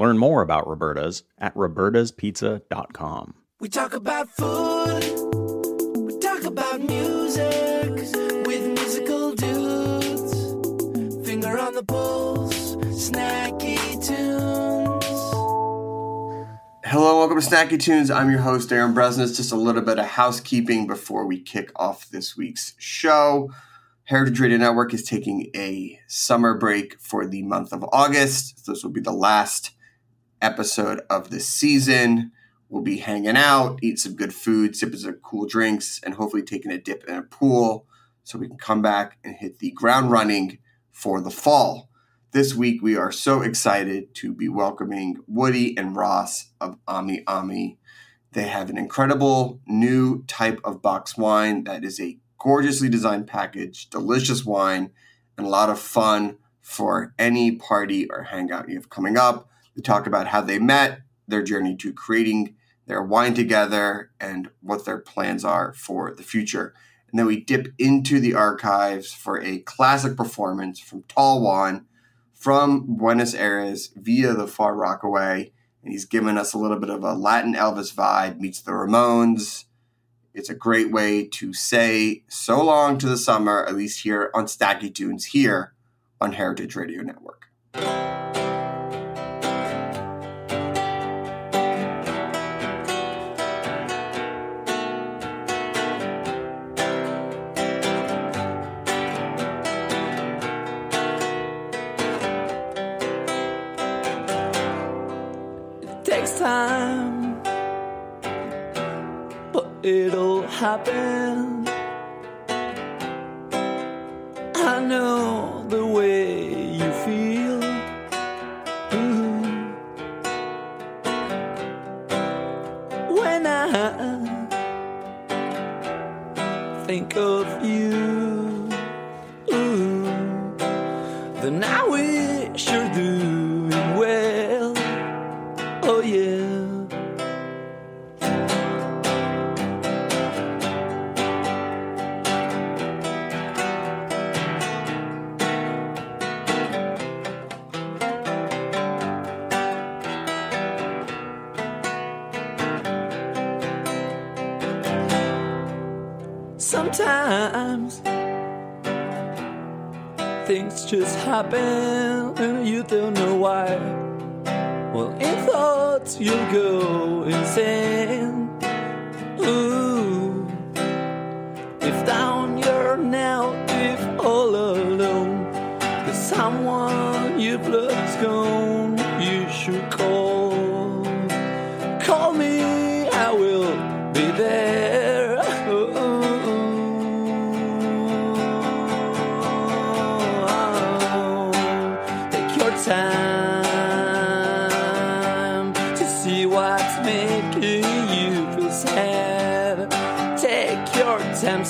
Learn more about Roberta's at robertaspizza.com. We talk about food, we talk about music with musical dudes. Finger on the pulse, snacky tunes. Hello, welcome to Snacky Tunes. I'm your host, Darin Bresnitz. Just a little bit of housekeeping before we kick off this week's show. Heritage Radio Network is taking a summer break for the month of August. This will be the last episode of the season. We'll be hanging out, eat some good food, sipping some cool drinks, and hopefully taking a dip in a pool so we can come back and hit the ground running for the fall. This week, we are so excited to be welcoming Woody and Ross of Ami Ami. They have an incredible new type of box wine that is a gorgeously designed package, delicious wine, and a lot of fun for any party or hangout you have coming up. They talk about how they met, their journey to creating their wine together, and what their plans are for the future. And then we dip into the archives for a classic performance from Tall Juan from Buenos Aires via the Far Rockaway. And he's given us a little bit of a Latin Elvis vibe, meets the Ramones. It's a great way to say so long to the summer, at least here on Snacky Tunes, here on Heritage Radio Network. Happen. Things just happen and you don't know why. Well, in thoughts you'll go insane. Ooh,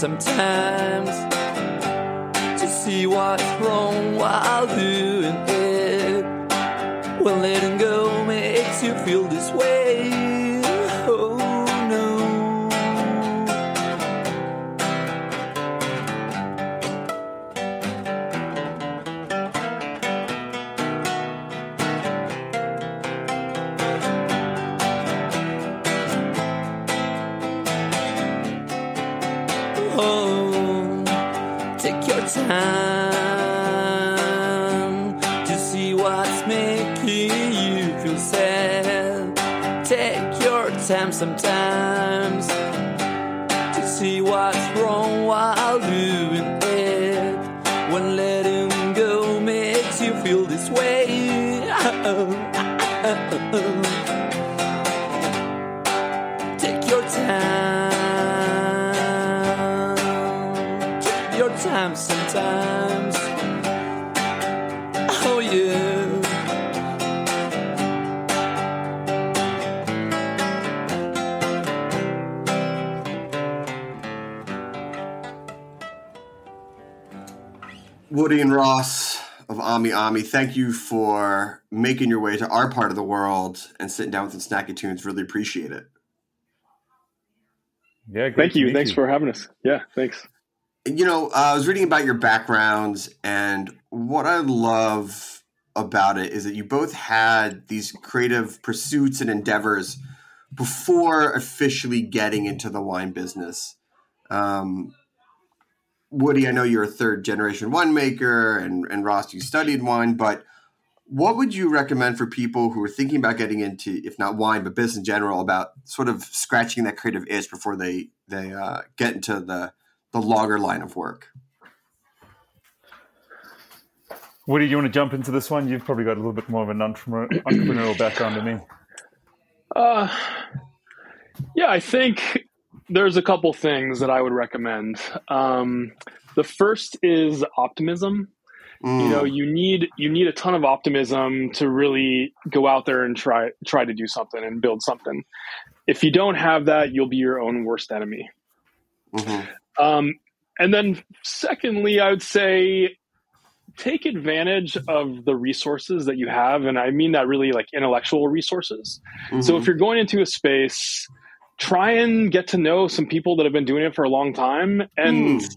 sometimes to see what's wrong while doing it. When letting go makes you feel this way. Woody and Ross of Ami Ami, thank you for making your way to our part of the world and sitting down with some snacky tunes. Really appreciate it. Yeah, great Thank you. meet Thanks for having us. Yeah, thanks. You know, uh, I was reading about your backgrounds, and what I love about it is that you both had these creative pursuits and endeavors before officially getting into the wine business. Um, Woody, I know you're a third generation winemaker, and, and Ross, you studied wine, but what would you recommend for people who are thinking about getting into, if not wine, but business in general, about sort of scratching that creative itch before they they uh, get into the the longer line of work? Woody, you want to jump into this one? You've probably got a little bit more of an entrepreneurial background than me. Uh, yeah, I think there's a couple things that I would recommend. Um, the first is optimism. Mm. You know, you need you need a ton of optimism to really go out there and try try to do something and build something. If you don't have that, you'll be your own worst enemy. Mhm. Um, and then, secondly, I would say take advantage of the resources that you have. And I mean that really like intellectual resources. So Mhm. if you're going into a space, try and get to know some people that have been doing it for a long time and Mm.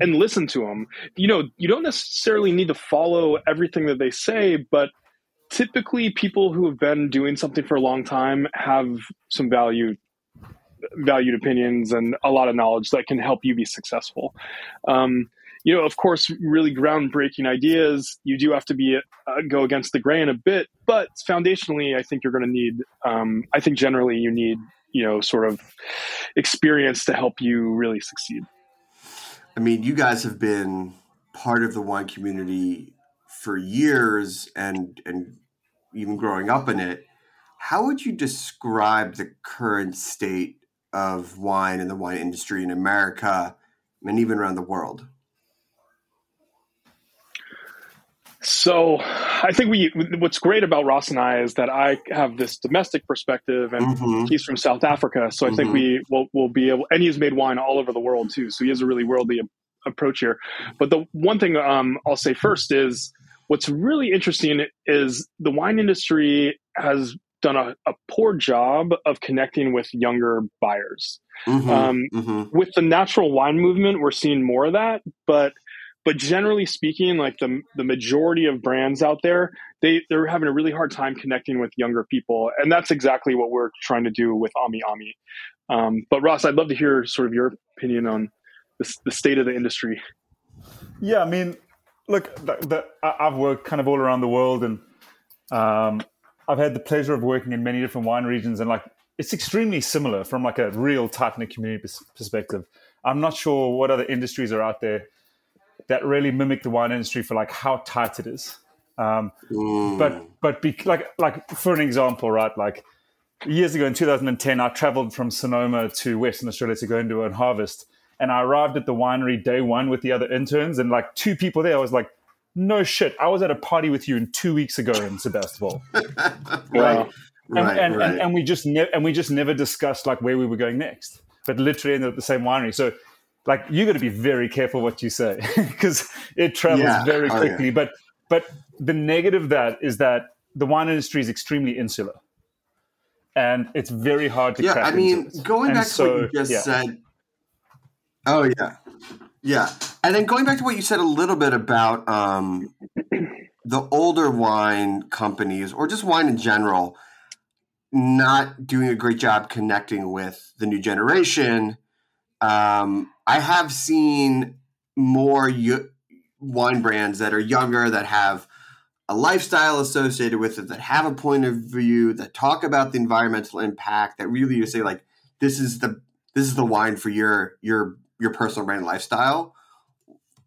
and listen to them. You know, you don't necessarily need to follow everything that they say, but typically people who have been doing something for a long time have some value valued opinions and a lot of knowledge that can help you be successful. Um, you know, of course, really groundbreaking ideas, you do have to be uh, go against the grain a bit, but foundationally, I think you're going to need. Um, I think generally you need, you know, sort of experience to help you really succeed. I mean, you guys have been part of the wine community for years and and even growing up in it. How would you describe the current state of wine and the wine industry in America and even around the world? So, I think we. What's great about Ross and I is that I have this domestic perspective, and Mhm. he's from South Africa. So I think Mhm. we will will be able, and he's made wine all over the world too. So he has a really worldly approach here. But the one thing um, I'll say first is what's really interesting is the wine industry has done a, a poor job of connecting with younger buyers. Mhm. Um, Mhm. with the natural wine movement, we're seeing more of that, but but generally speaking, like the the majority of brands out there, they they're having a really hard time connecting with younger people, and that's exactly what we're trying to do with Ami Ami. Um, but Ross, I'd love to hear sort of your opinion on the, the state of the industry. Yeah, I mean, look, the, the, I've worked kind of all around the world, and um, I've had the pleasure of working in many different wine regions, and like it's extremely similar from like a real tight knit community perspective. I'm not sure what other industries are out there that really mimic the wine industry for like how tight it is. Um, Mm. but but be, like like for an example, right? Like years ago in 2010, I traveled from Sonoma to Western Australia to go and do a harvest, and I arrived at the winery day one with the other interns, and like two people there. I was like, no shit, I was at a party with you in two weeks ago in Sebastopol, right, and, right, and, right. and and we just ne- and we just never discussed like where we were going next, but literally ended up at the same winery. So. Like you got to be very careful what you say because it travels Yeah. very Oh, yeah. quickly. But but the negative of that is that the wine industry is extremely insular, and it's very hard to yeah, crack I mean, going And back to what you just yeah. said. Oh yeah, yeah, and then going back to what you said a little bit about um, the older wine companies or just wine in general not doing a great job connecting with the new generation. um, I have seen more y- wine brands that are younger that have a lifestyle associated with it, that have a point of view, that talk about the environmental impact, that really you say like this is the this is the wine for your your your personal brand lifestyle.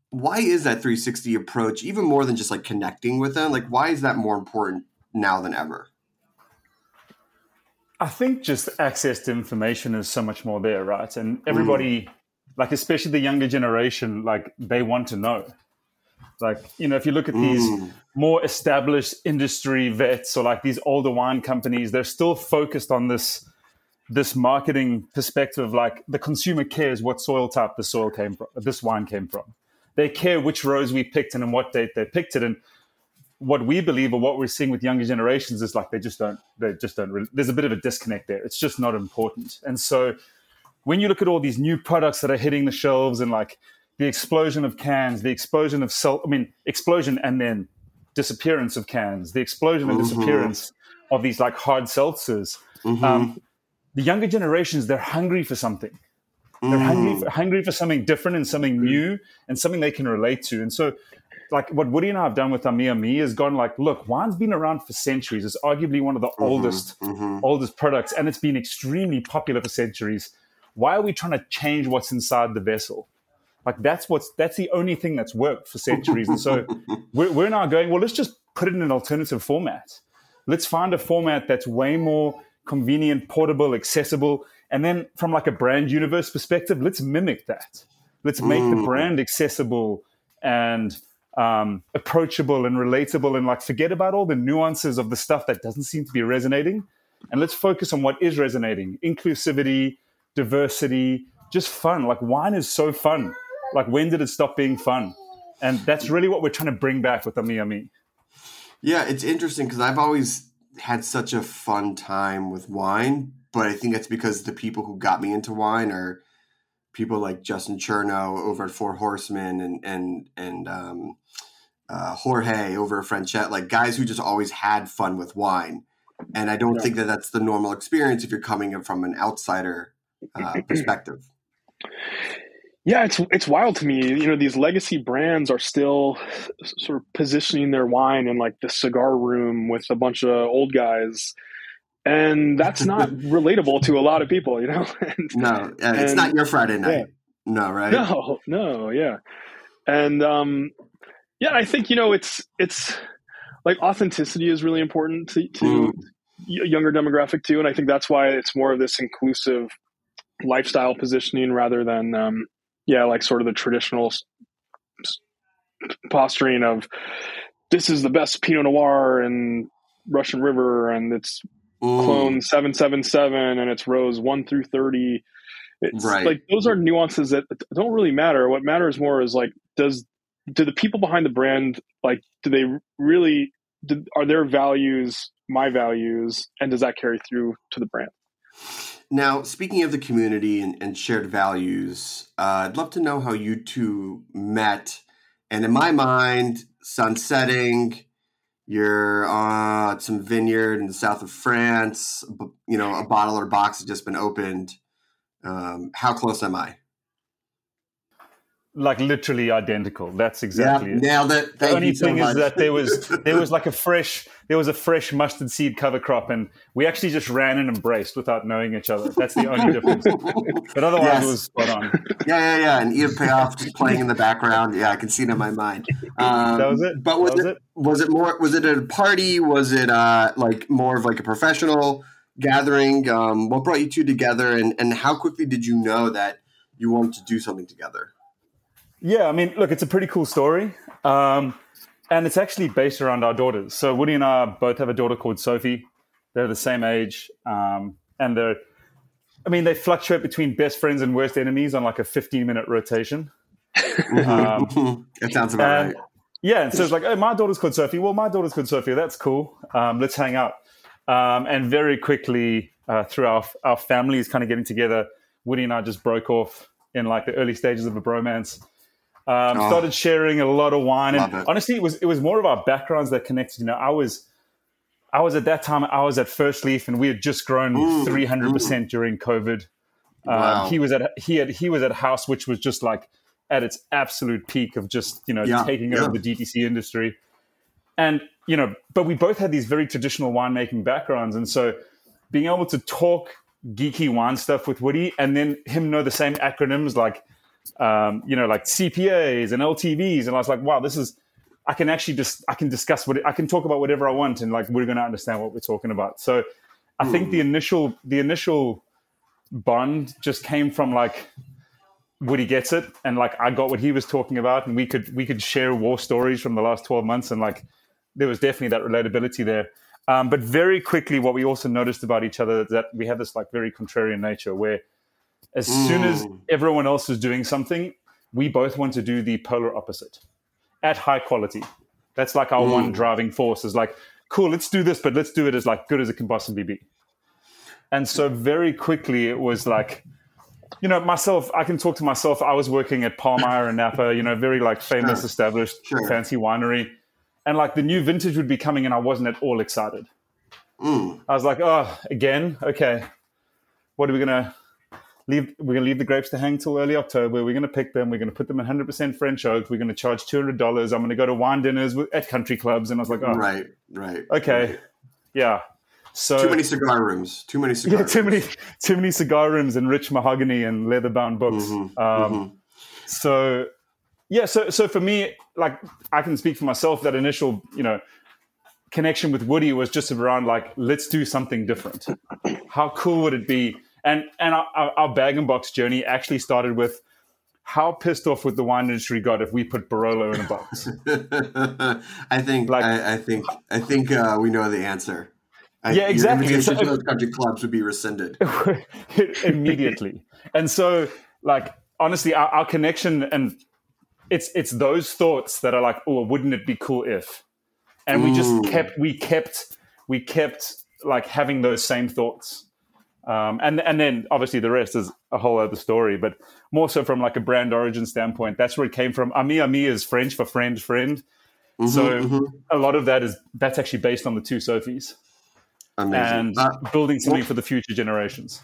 Why is that 360 approach even more than just like connecting with them? Like why is that more important now than ever? I think just access to information is so much more there, right? And everybody, mm. Like especially the younger generation, like they want to know. Like you know, if you look at these mm. more established industry vets or like these older wine companies, they're still focused on this this marketing perspective. Like the consumer cares what soil type the soil came from, this wine came from. They care which rows we picked and on what date they picked it. And what we believe or what we're seeing with younger generations is like they just don't they just don't really, there's a bit of a disconnect there it's just not important and so when you look at all these new products that are hitting the shelves and like the explosion of cans the explosion of self i mean explosion and then disappearance of cans the explosion and mm-hmm. disappearance of these like hard seltzers mm-hmm. um, the younger generations they're hungry for something they're mm. hungry, for, hungry for something different and something new and something they can relate to. And so like what Woody and I have done with Ami Me is gone like, look, wine's been around for centuries. It's arguably one of the mm-hmm, oldest, mm-hmm. oldest products, and it's been extremely popular for centuries. Why are we trying to change what's inside the vessel? Like that's what's that's the only thing that's worked for centuries. and so we're, we're now going, well, let's just put it in an alternative format. Let's find a format that's way more convenient, portable, accessible. And then from like a brand universe perspective, let's mimic that. Let's make mm. the brand accessible and um, approachable and relatable and like forget about all the nuances of the stuff that doesn't seem to be resonating and let's focus on what is resonating inclusivity diversity just fun like wine is so fun like when did it stop being fun and that's really what we're trying to bring back with Ami Ami. Yeah, it's interesting because I've always had such a fun time with wine, but I think it's because the people who got me into wine are people like Justin Chearno over at Four Horsemen and and and um, uh, Jorge over at Frenchette, like guys who just always had fun with wine. And I don't yeah. think that that's the normal experience if you're coming in from an outsider uh, perspective. Yeah, it's it's wild to me. You know, these legacy brands are still sort of positioning their wine in like the cigar room with a bunch of old guys and that's not relatable to a lot of people, you know. and, no, it's and, not your Friday night. Yeah. No, right? No, no, yeah, and um, yeah, I think you know it's it's like authenticity is really important to, to mm. younger demographic too, and I think that's why it's more of this inclusive lifestyle positioning rather than um, yeah, like sort of the traditional posturing of this is the best Pinot Noir and Russian River, and it's clone 777 and it's rows 1 through 30 it's right. like those are nuances that don't really matter. What matters more is like does do the people behind the brand like do they really do, are their values my values and does that carry through to the brand now speaking of the community and, and shared values uh, i'd love to know how you two met and in my mind sunsetting you're on some vineyard in the south of France. You know, a bottle or box has just been opened. Um, how close am I? like literally identical. That's exactly yeah, it. Nailed it. Thank the only so thing much. is that there was there was like a fresh there was a fresh mustard seed cover crop, and we actually just ran and embraced without knowing each other. That's the only difference. But otherwise, yes. it was spot on. Yeah, yeah, yeah. And Edith Piaf just playing in the background. Yeah, I can see it in my mind. Um, that was it. But was, was it, it, was it more? Was it a party? Was it uh, like more of like a professional gathering? Um, what brought you two together, and and how quickly did you know that you wanted to do something together? Yeah, I mean, look, it's a pretty cool story. Um, and it's actually based around our daughters. So Woody and I both have a daughter called Sophie. They're the same age. Um, and they're, I mean, they fluctuate between best friends and worst enemies on like a 15 minute rotation. um, that sounds about and, right. Yeah. And so it's like, oh, my daughter's called Sophie. Well, my daughter's called Sophie. That's cool. Um, let's hang out. Um, and very quickly, uh, through our, our families kind of getting together, Woody and I just broke off in like the early stages of a bromance. Um, oh, started sharing a lot of wine, and it. honestly, it was it was more of our backgrounds that connected. You know, I was I was at that time I was at Firstleaf, and we had just grown three hundred percent during COVID. Um, Wow. He was at he had he was at house which was just like at its absolute peak of just you know Yeah, taking yeah. over the DTC industry, and you know, but we both had these very traditional winemaking backgrounds, and so being able to talk geeky wine stuff with Woody, and then him know the same acronyms like um, you know like CPAs and LTVs, and I was like, wow, this is I can actually just I can discuss what I can talk about whatever I want, and like we're going to understand what we're talking about. So I think the initial the initial bond just came from like Woody gets it, and like I got what he was talking about, and we could we could share war stories from the last twelve months, and like there was definitely that relatability there. Um, but very quickly, what we also noticed about each other is that we have this like very contrarian nature, where as soon as everyone else is doing something, we both want to do the polar opposite at high quality. That's like our one driving force. Is like, cool, let's do this, but let's do it as like good as it can possibly be. And so very quickly, it was like you know, myself, I can talk to myself. I was working at Palmyra and Napa, you know, very like famous, Sure. established, Sure. fancy winery. And like the new vintage would be coming, and I wasn't at all excited. Mm. I was like, oh, again, okay. What are we gonna leave? We're gonna leave the grapes to hang till early October. We're gonna pick them. We're gonna put them in 100% French oak. We're gonna charge $200. I'm gonna go to wine dinners at country clubs, and I was like, oh, Right, right. okay, right. yeah. So Too many cigar rooms. Too many cigar yeah, too many, rooms. too many cigar rooms and rich mahogany and leather bound books. Mhm, um, mhm. So, yeah, so so for me, like I can speak for myself. That initial, you know, connection with Woody was just around like, let's do something different. How cool would it be? And and our, our bag and box journey actually started with how pissed off would the wine industry got if we put Barolo in a box? I think Like- I, I think I think uh, we know the answer. I, Yeah, exactly. Your invitation So- to those country clubs would be rescinded. immediately. and so, like, honestly, our, our connection and it's it's those thoughts that are like, oh, wouldn't it be cool if? And we just kept we kept we kept like having those same thoughts. Um, and and then obviously the rest is a whole other story, but more so from like a brand origin standpoint, that's where it came from. Ami Ami is French for friend friend, Mhm, so mhm. a lot of that is that's actually based on the two Sophies amazing. and Uh, building something for the future generations.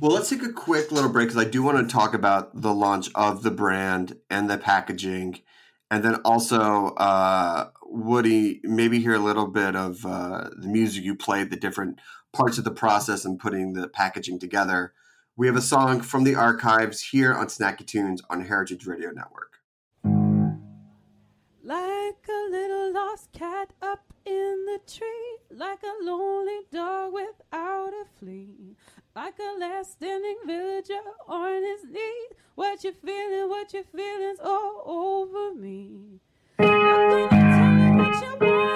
Well, let's take a quick little break because I do want to talk about the launch of the brand and the packaging, and then also uh, Woody, maybe hear a little bit of uh, the music you played, the different parts of the process and putting the packaging together. We have a song from the archives here on Snacky Tunes on Heritage Radio Network. Like a little lost cat up in the tree, like a lonely dog without a flea, like a last standing villager on his knees. What you feeling? What you feeling's all over me. Tell me what you wanna.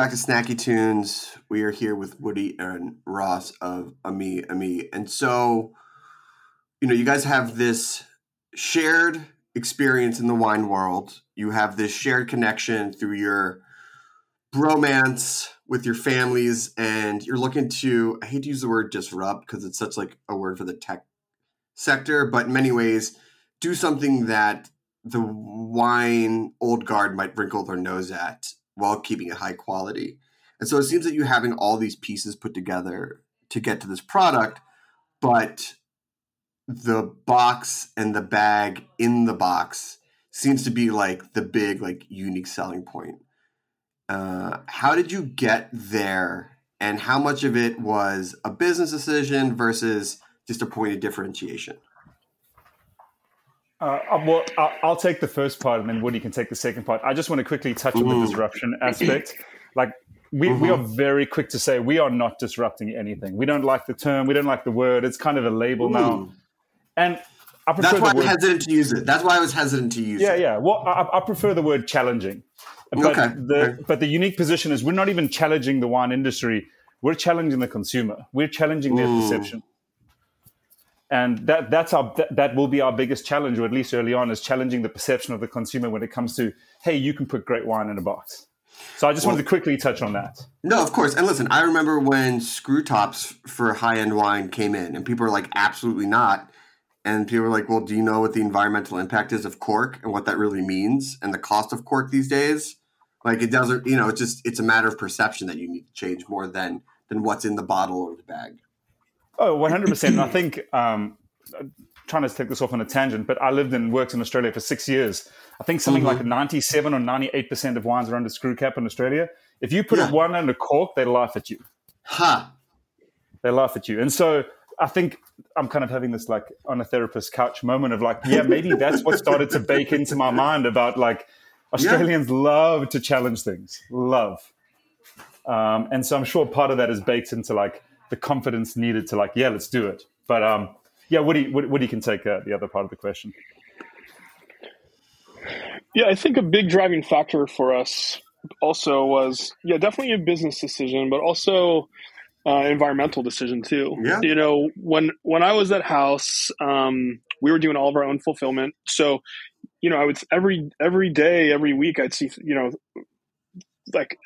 Back to Snacky Tunes. We are here with Woody and Ross of Ami Ami. And so, you know, you guys have this shared experience in the wine world. You have this shared connection through your bromance with your families and you're looking to I hate to use the word disrupt because it's such like a word for the tech sector, but in many ways do something that the wine old guard might wrinkle their nose at while keeping it high quality. And so it seems that you having all these pieces put together to get to this product, but the box and the bag in the box seems to be like the big like unique selling point. Uh, how did you get there, and how much of it was a business decision versus just a point of differentiation? Uh, well, I'll take the first part, and then Woody can take the second part. I just want to quickly touch on the disruption aspect. Like we, mm-hmm. we are very quick to say we are not disrupting anything. We don't like the term. We don't like the word. It's kind of a label Ooh. now. And I prefer That's why I'm hesitant to use it. That's why I was hesitant to use yeah, it. Yeah, yeah. Well, I, I, prefer the word challenging. But okay. the but the unique position is we're not even challenging the wine industry. We're challenging the consumer. We're challenging their mm. perception and that that's our that, that will be our biggest challenge or at least early on is challenging the perception of the consumer when it comes to hey you can put great wine in a box. So i just well, wanted to quickly touch on that. No of course. And listen i remember when screw tops for high-end wine came in and people were like absolutely not. And people were like well do you know what the environmental impact is of cork and what that really means and the cost of cork these days? Like it doesn't you know it's just it's a matter of perception that you need to change more than than what's in the bottle or the bag Oh, 100%. and I think, um, trying to take this off on a tangent, but I lived and worked in Australia for six years. I think something mm-hmm. like 97 or 98% of wines are under screw cap in Australia. If you put yeah. one under cork, they laugh at you. Ha! Huh. They laugh at you. And so I think I'm kind of having this like on a therapist couch moment of like, yeah, maybe that's what started to bake into my mind about like Australians yeah. love to challenge things, love. Um, and so I'm sure part of that is baked into like the confidence needed to like, yeah, let's do it. But um, yeah, Woody, what Woody can take uh, the other part of the question. Yeah, I think a big driving factor for us also was yeah, definitely a business decision, but also uh, environmental decision too. Yeah. You know, when when I was at House, um, we were doing all of our own fulfillment. So, you know, I would every every day, every week, I'd see you know, like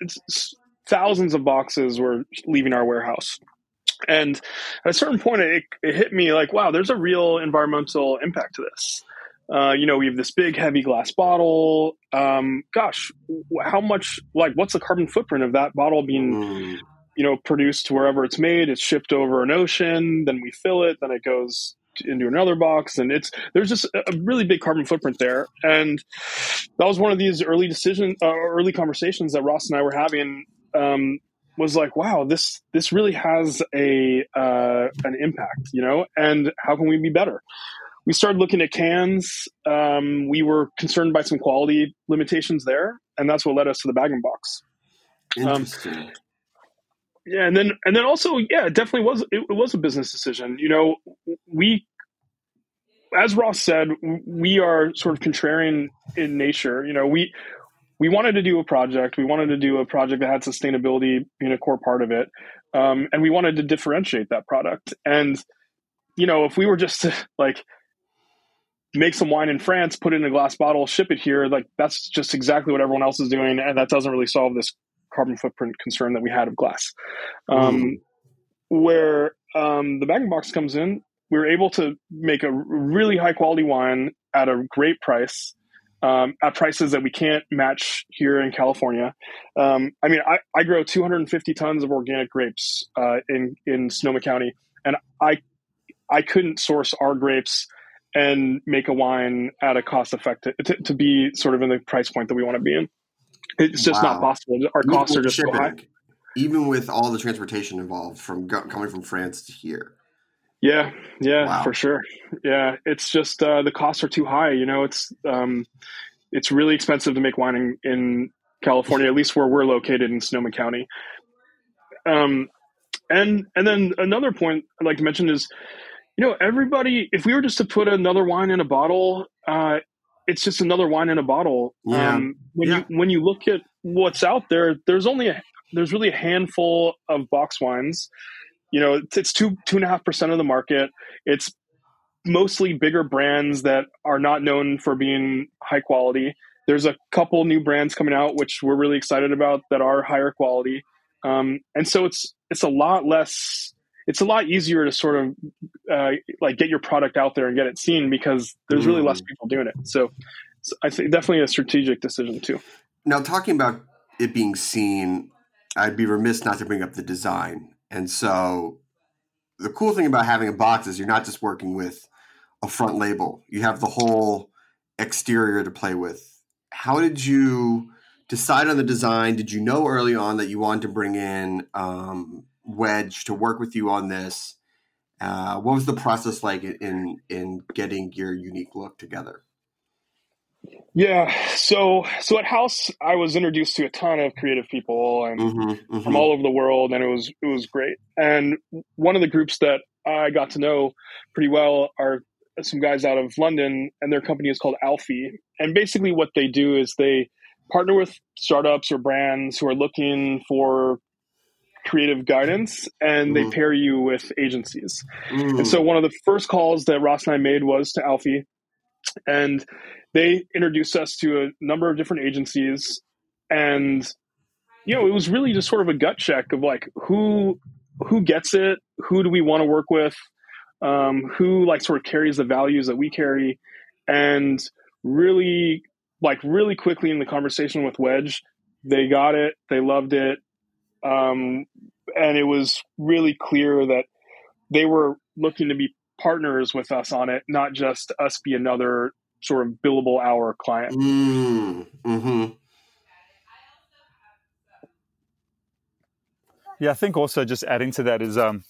thousands of boxes were leaving our warehouse. And at a certain point, it, it hit me like, wow, there's a real environmental impact to this. Uh, you know, we have this big, heavy glass bottle. Um, gosh, how much, like, what's the carbon footprint of that bottle being, mm. you know, produced wherever it's made? It's shipped over an ocean, then we fill it, then it goes into another box, and it's there's just a really big carbon footprint there. And that was one of these early decision, uh, early conversations that Ross and I were having. Um, was like, wow, this this really has a uh, an impact, you know, and how can we be better? We started looking at cans. Um, we were concerned by some quality limitations there, and that's what led us to the bag and box. Um, Interesting. Um, yeah, and then and then also, yeah, it definitely was it, it was a business decision. You know, we as Ross said, we are sort of contrarian in nature. You know, we we wanted to do a project. We wanted to do a project that had sustainability being a core part of it, um, and we wanted to differentiate that product. And you know, if we were just to like make some wine in France, put it in a glass bottle, ship it here, like that's just exactly what everyone else is doing, and that doesn't really solve this carbon footprint concern that we had of glass. Um, mm. Where um, the bag box comes in, we were able to make a really high quality wine at a great price um, at prices that we can't match here in California. Um, I mean, I, I, grow 250 tons of organic grapes uh, in in Sonoma County, and I I couldn't source our grapes and make a wine at a cost effective to, to be sort of in the price point that we want to be in. It's just wow. not possible. Our costs are just shipping, so high. Even with all the transportation involved from coming from France to here. Yeah, yeah, wow. for sure. Yeah, it's just uh, the costs are too high. You know, it's um, it's really expensive to make wine in, in California, at least where we're located in Sonoma County. Um, and and then another point I'd like to mention is, you know, everybody. If we were just to put another wine in a bottle, uh, it's just another wine in a bottle. Yeah. Um, when Yeah. you when you look at what's out there, there's only a, there's really a handful of box wines. You know, it's, it's two two and a half percent of the market. It's mostly bigger brands that are not known for being high quality. There's a couple new brands coming out which we're really excited about that are higher quality, um, and so it's it's a lot less. It's a lot easier to sort of uh, like get your product out there and get it seen because there's really less people doing it. So, so I think definitely a strategic decision too. Now, talking about it being seen, I'd be remiss not to bring up the design. And so, the cool thing about having a box is you're not just working with a front label, you have the whole exterior to play with. How did you decide on the design? Did you know early on that you wanted to bring in um, Wedge to work with you on this? Uh, what was the process like in in getting your unique look together? Yeah. So so at House, I was introduced to a ton of creative people and Mm-hmm, from all over the world, and it was it was great. And one of the groups that I got to know pretty well are some guys out of London, and their company is called Alfie. And basically, what they do is they partner with startups or brands who are looking for creative guidance, and they Mhm. pair you with agencies. Mm-hmm. And so one of the first calls that Ross and I made was to Alfie, and they introduced us to a number of different agencies, and you know it was really just sort of a gut check of like who who gets it, who do we want to work with, um, who like sort of carries the values that we carry, and really like really quickly in the conversation with Wedge, they got it, they loved it, um, and it was really clear that they were looking to be partners with us on it, not just us be another sort of billable hour client. Mm, hmm Yeah, I think also just adding to that is, um,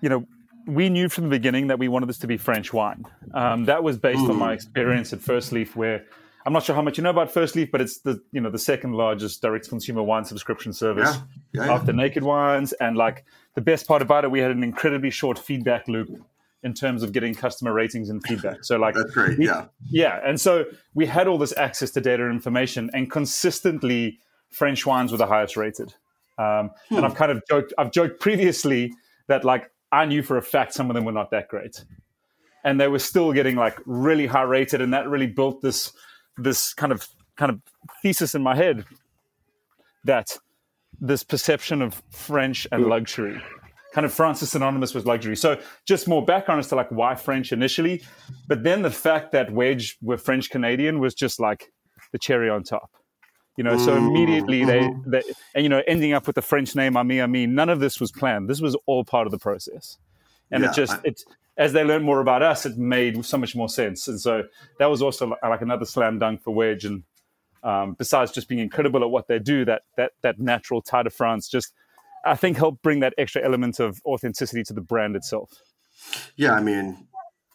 you know, we knew from the beginning that we wanted this to be French wine. Um, that was based on my experience at Firstleaf, where I'm not sure how much you know about Firstleaf, but it's the you know the second largest direct consumer wine subscription service Yeah. Yeah, yeah. after Naked Wines. And like the best part about it, we had an incredibly short feedback loop in terms of getting customer ratings and feedback. So like That's great. we- Yeah. yeah, and so we had all this access to data and information, and consistently, French wines were the highest rated. Um, And I've kind of joked, I've joked previously that like I knew for a fact some of them were not that great, and they were still getting like really high rated, and that really built this this kind of kind of thesis in my head that this perception of French and luxury. Kind of France is synonymous with luxury. So just more background as to like why French initially, but then the fact that Wedge were French Canadian was just like the cherry on top. You know, so immediately they, they and you know ending up with the French name Ami Ami, none of this was planned. This was all part of the process, and Yeah, it just I- it as they learned more about us, it made so much more sense. And so that was also like another slam dunk for Wedge. And um, besides just being incredible at what they do, that that that natural tie to France just I think help bring that extra element of authenticity to the brand itself. Yeah, I mean,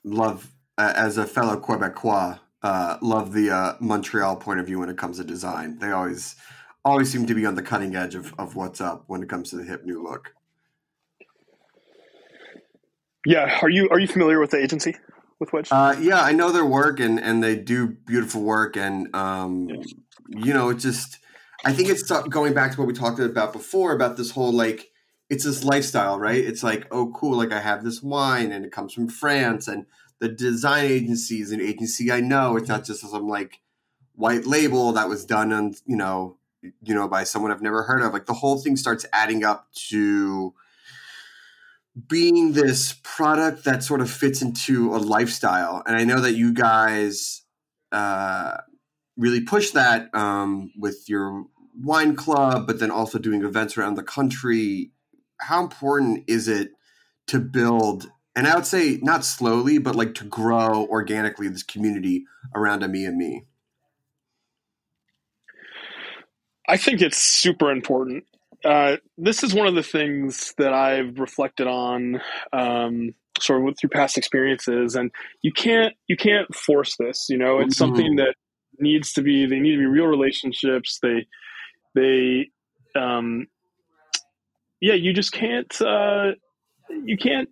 love uh, as a fellow Quebecois, uh, love the uh, Montreal point of view when it comes to design. They always always seem to be on the cutting edge of, of what's up when it comes to the hip new look. Yeah, are you are you familiar with the agency with Wedge? Uh, yeah, I know their work and and they do beautiful work and um, you know, it just I think it's going back to what we talked about before about this whole like it's this lifestyle, right? It's like, oh, cool, like I have this wine and it comes from France and the design agency is an agency I know. It's not just some like white label that was done on, you know, you know, by someone I've never heard of. Like the whole thing starts adding up to being this product that sort of fits into a lifestyle. And I know that you guys uh, really push that um, with your wine club, but then also doing events around the country. How important is it to build, and I would say not slowly, but like to grow organically this community around Ami Ami? I think it's super important. Uh, this is one of the things that I've reflected on, um, sort of with through past experiences, and you can't you can't force this. You know, it's Mhm. something that needs to be. They need to be real relationships. They they um, yeah, you just can't uh, you can't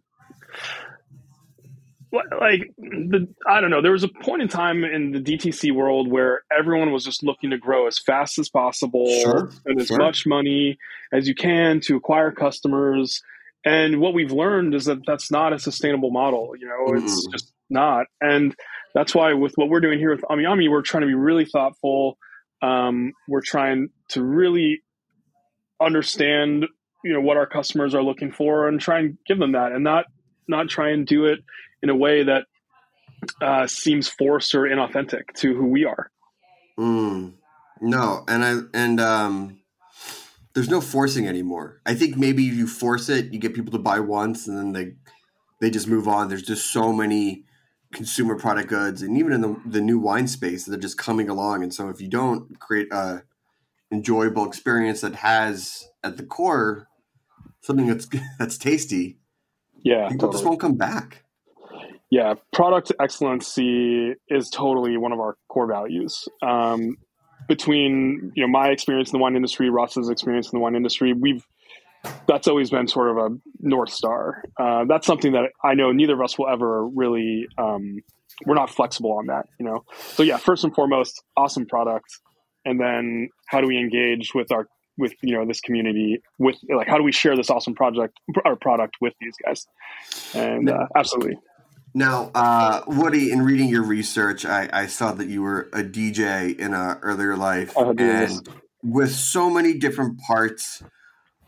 like the I don't know. There was a point in time in the DTC world where everyone was just looking to grow as fast as possible Sure, and as sure. much money as you can to acquire customers. And what we've learned is that that's not a sustainable model. You know, it's Mm. just not. And that's why with what we're doing here with Ami Ami, we're trying to be really thoughtful. Um, we're trying to really understand, you know, what our customers are looking for and try and give them that, and not not try and do it in a way that uh, seems forced or inauthentic to who we are. Mm, no, and I and um, there's no forcing anymore. I think maybe you force it, you get people to buy once, and then they they just move on. There's just so many consumer product goods, and even in the the new wine space, they're just coming along. And so, if you don't create a enjoyable experience that has at the core something that's that's tasty, Yeah, people just won't come back. yeah. Product excellency is totally one of our core values. Um, between you know my experience in the wine industry, Ross's experience in the wine industry, we've that's always been sort of a north star. Uh, that's something that I know neither of us will ever really. Um, we're not flexible on that, you know. So yeah, first and foremost, awesome product, and then how do we engage with our with you know this community with like how do we share this awesome project our product with these guys? And uh, absolutely, Now, uh, Woody, in reading your research, I, I saw that you were a DJ in a earlier life, and with so many different parts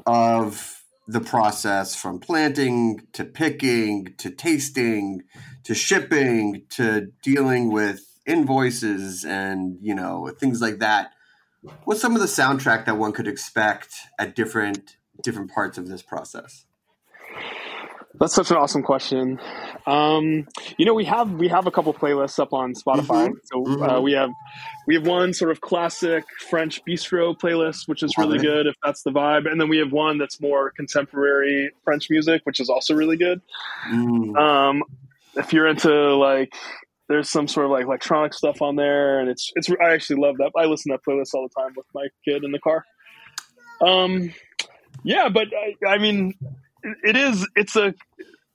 of the process, from planting to picking to tasting to shipping to dealing with invoices and you know things like that. What's some of the soundtrack that one could expect at different different parts of this process? That's such an awesome question. Um, you know, we have we have a couple playlists up on Spotify. Mhm. So uh, we have we have one sort of classic French bistro playlist, which is really good if that's the vibe, and then we have one that's more contemporary French music, which is also really good. Mm. Um, if you're into like, there's some sort of like electronic stuff on there, and it's it's. I actually love that. I listen to that playlist all the time with my kid in the car. Um, yeah, but I, I mean, it- is. It's a.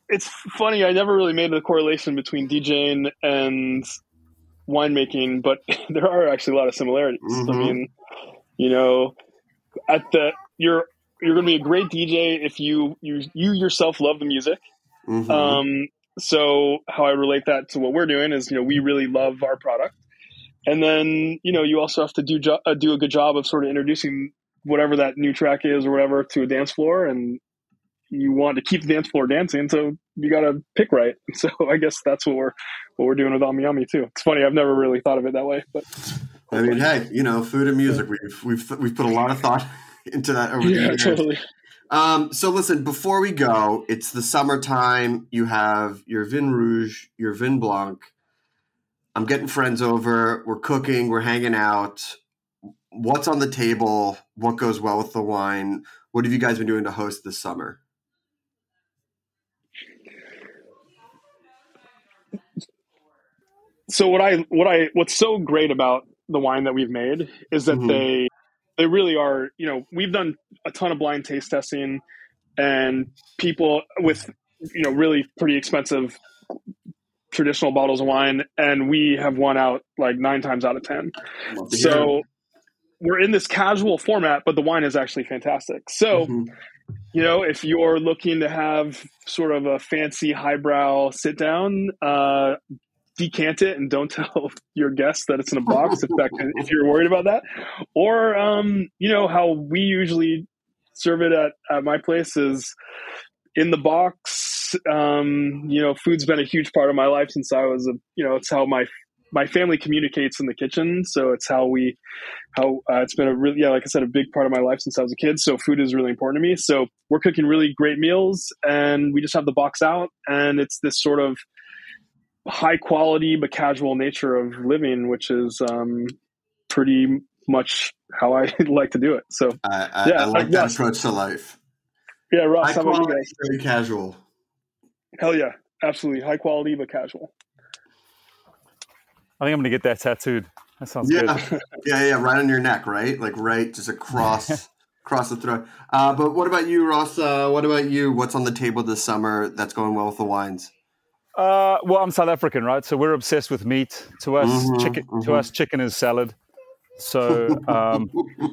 It's funny. I never really made the correlation between DJing and winemaking, but there are actually a lot of similarities. I Mhm. mean, you know, at the you're you're going to be a great DJ if you you you yourself love the music. Mhm. Um, so how I relate that to what we're doing is, you know, we really love our product, and then you know you also have to do jo- uh, do a good job of sort of introducing whatever that new track is or whatever to a dance floor, and you want to keep the dance floor dancing, so you got to pick right. So I guess that's what we're what we're doing with Ami Ami too. It's funny, I've never really thought of it that way, but I mean, hey, you know, food and music. We've we've we've put a lot of thought into that over the yeah, years. totally. Um, so listen, before we go, it's the summertime. You have your Vin Rouge, your Vin Blanc. I'm getting friends over. We're cooking. We're hanging out. What's on the table? What goes well with the wine? What have you guys been doing to host this summer? So what I what I what's so great about the wine that we've made is that Mhm. they they really are you know we've done a ton of blind taste testing and people with you know really pretty expensive traditional bottles of wine and we have won out like nine times out of ten so we're in this casual format but the wine is actually fantastic so Mhm. you know, if you're looking to have sort of a fancy highbrow sit down, uh, decant it and don't tell your guests that it's in a box if that if you're worried about that. Or um, you know, how we usually serve it at, at my place is in the box. Um, you know, food's been a huge part of my life since I was a you know, it's how my my family communicates in the kitchen. So it's how we how uh, it's been a really yeah like i said a big part of my life since i was a kid so food is really important to me so we're cooking really great meals and we just have the box out and it's this sort of high quality but casual nature of living which is um, pretty much how i like to do it so I, I, Yeah, I like uh, that yes. approach to life. yeah ross High how about you quality, guys very casual. hell yeah absolutely high quality but casual I think I'm going to get that tattooed. That sounds Yeah, good. yeah, yeah, right on your neck, right? Like right, just across across the throat. Uh, but what about you, Ross? Uh, what about you? What's on the table this summer that's going well with the wines? Uh, well, I'm South African, right? So we're obsessed with meat. To us, Mhm, chicken. mhm. To us, chicken is salad. So, um,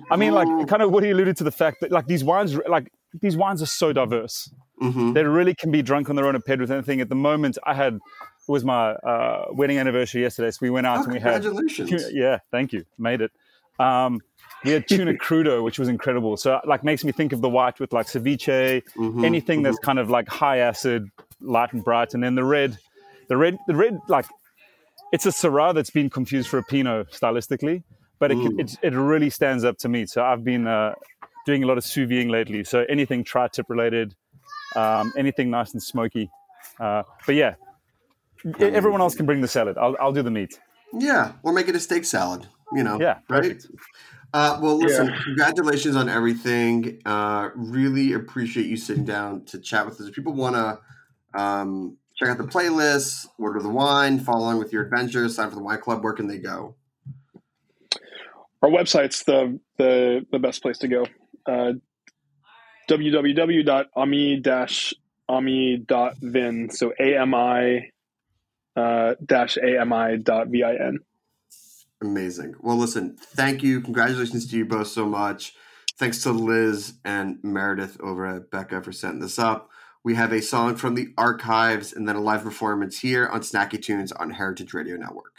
I mean, like, kind of what he alluded to the fact that like these wines, like these wines are so diverse. Mhm. They really can be drunk on their own and paired with anything. At the moment, I had it was my uh, wedding anniversary yesterday, so we went out Oh, and we had congratulations. yeah, thank you, made it. Um, we had tuna crudo, which was incredible. So like makes me think of the white with like ceviche, Mhm, anything that's kind of like high acid, light and bright, and then the red, the red, the red like it's a Syrah that's been confused for a Pinot stylistically, but it, it, it really stands up to me. So I've been uh, doing a lot of sous lately. So anything tri-tip related, um, anything nice and smoky. Uh, but yeah, everyone else can bring the salad. I'll, I'll do the meat. Yeah, or make it a steak salad. You know. Yeah, Right. Uh, well, listen. Congratulations on everything. Uh, really appreciate you sitting down to chat with us. If people want to um, check out the playlist, order the wine, follow along with your adventures, sign up for the wine club, where can they go? Our website's the the the best place to go. Uh, www.ami-ami.vin. So A M I uh, dash A M I dot V I N. Amazing. Well, listen, thank you. Congratulations to you both so much. Thanks to Liz and Meredith over at Becca for setting this up. We have a song from the archives and then a live performance here on Snacky Tunes on Heritage Radio Network.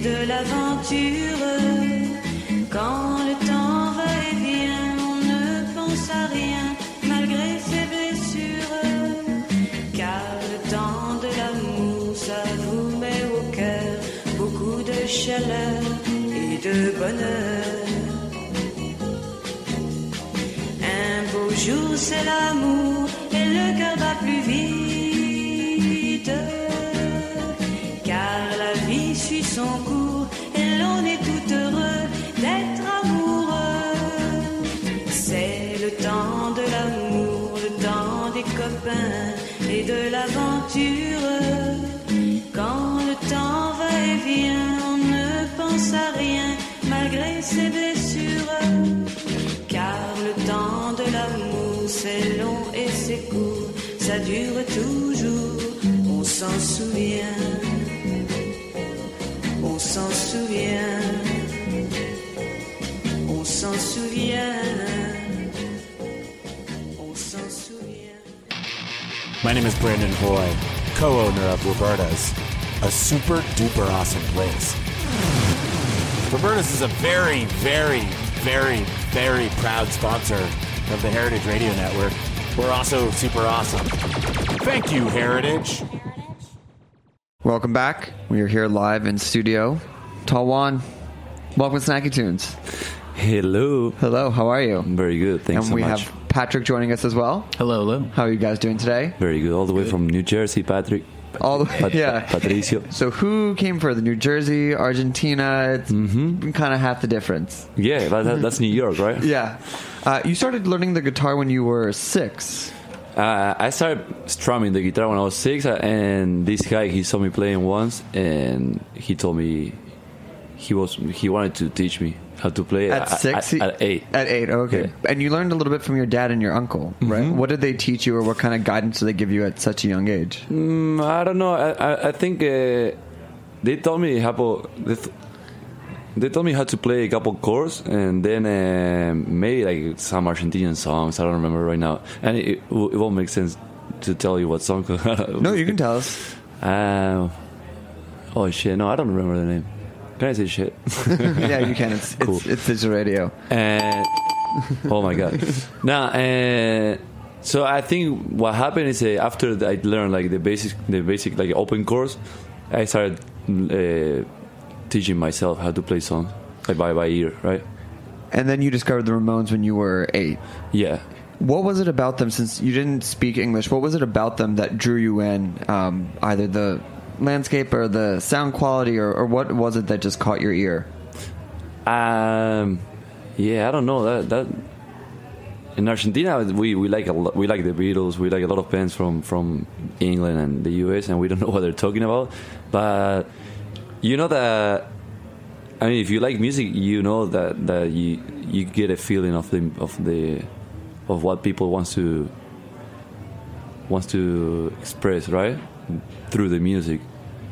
de l'aventure. Quand le temps va et vient, on ne pense à rien malgré ses blessures. Car le temps de l'amour, ça vous met au cœur beaucoup de chaleur et de bonheur. Un beau jour, c'est l'amour dure toujours, on s'en souvient. On s'en souvient. On s'en souvient. My name is Brandon Hoy, co-owner of Roberta's, a super duper awesome place. Roberta's is a very, very, very, very proud sponsor of the Heritage Radio Network. We're also super awesome. Thank you, Heritage. Welcome back. We are here live in studio. Tall Juan, welcome to Snacky Tunes. Hello. Hello, how are you? Very good. Thanks and so we much. have Patrick joining us as well. hello, hello. How are you guys doing today? Very good. All the way from New Jersey, Patrick. All the way, Pat- yeah. Patricio. So who came for the New Jersey, Argentina? It's Mm-hmm. kind of half the difference. Yeah, that, that's New York, right? Yeah. Uh, you started learning the guitar when you were six. Uh, I started strumming the guitar when I was six, uh, and this guy he saw me playing once, and he told me he was he wanted to teach me how to play At six? At, at eight. At eight, okay. And you learned a little bit from your dad and your uncle, right? Mhm. What did they teach you, or what kind of guidance did they give you at such a young age? Mm, I don't know. I, I, I think uh, they told me how. They, th- they told me how to play a couple chords, and then uh, maybe like some Argentinian songs. I don't remember right now, and it, it, it won't make sense to tell you what song. No, you can tell us. Uh, oh shit! No, I don't remember the name. Can I say shit? yeah, you can. It's Cool. it's, it's digital radio. And oh my god! Now, uh, so I think what happened is uh, after I learned like the basic, the basic like open chords, I started uh, teaching myself how to play songs like by by ear, right? And then you discovered the Ramones when you were eight. Yeah. What was it about them? Since you didn't speak English, what was it about them that drew you in? Um, either the landscape or the sound quality, or, or what was it that just caught your ear? Um, yeah, I don't know that that. In Argentina, we, we like a lot, we like the Beatles. We like a lot of bands from, from England and the US, and we don't know what they're talking about. But you know that I mean, if you like music, you know that, that you you get a feeling of the of the of what people wants to wants to express, right? Through the music,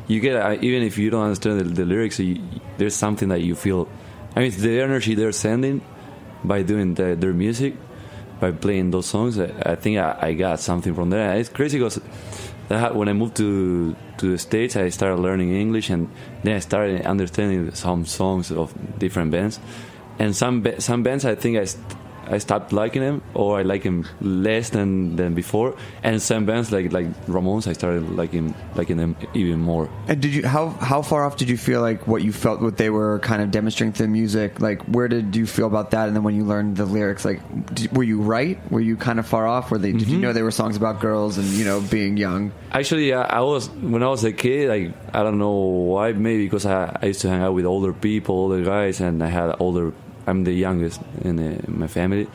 you get uh, even if you don't understand the, the lyrics, you, there's something that you feel. I mean, the energy they're sending by doing the, their music, by playing those songs. I, I think I, I got something from there. It's crazy because when I moved to to the states, I started learning English, and then I started understanding some songs of different bands. And some some bands, I think I I stopped liking him, or I like him less than, than before. And some bands like like Ramones, I started liking liking them even more. And did you how how far off did you feel like what you felt what they were kind of demonstrating through the music? Like where did you feel about that? And then when you learned the lyrics, like did, were you right? Were you kind of far off? Were they? Did you mm-hmm. know they were songs about girls and you know being young? Actually, I, I was when I was a kid. Like I don't know why. Maybe because I, I used to hang out with older people, older guys, and I had older. I'm the youngest in, my family,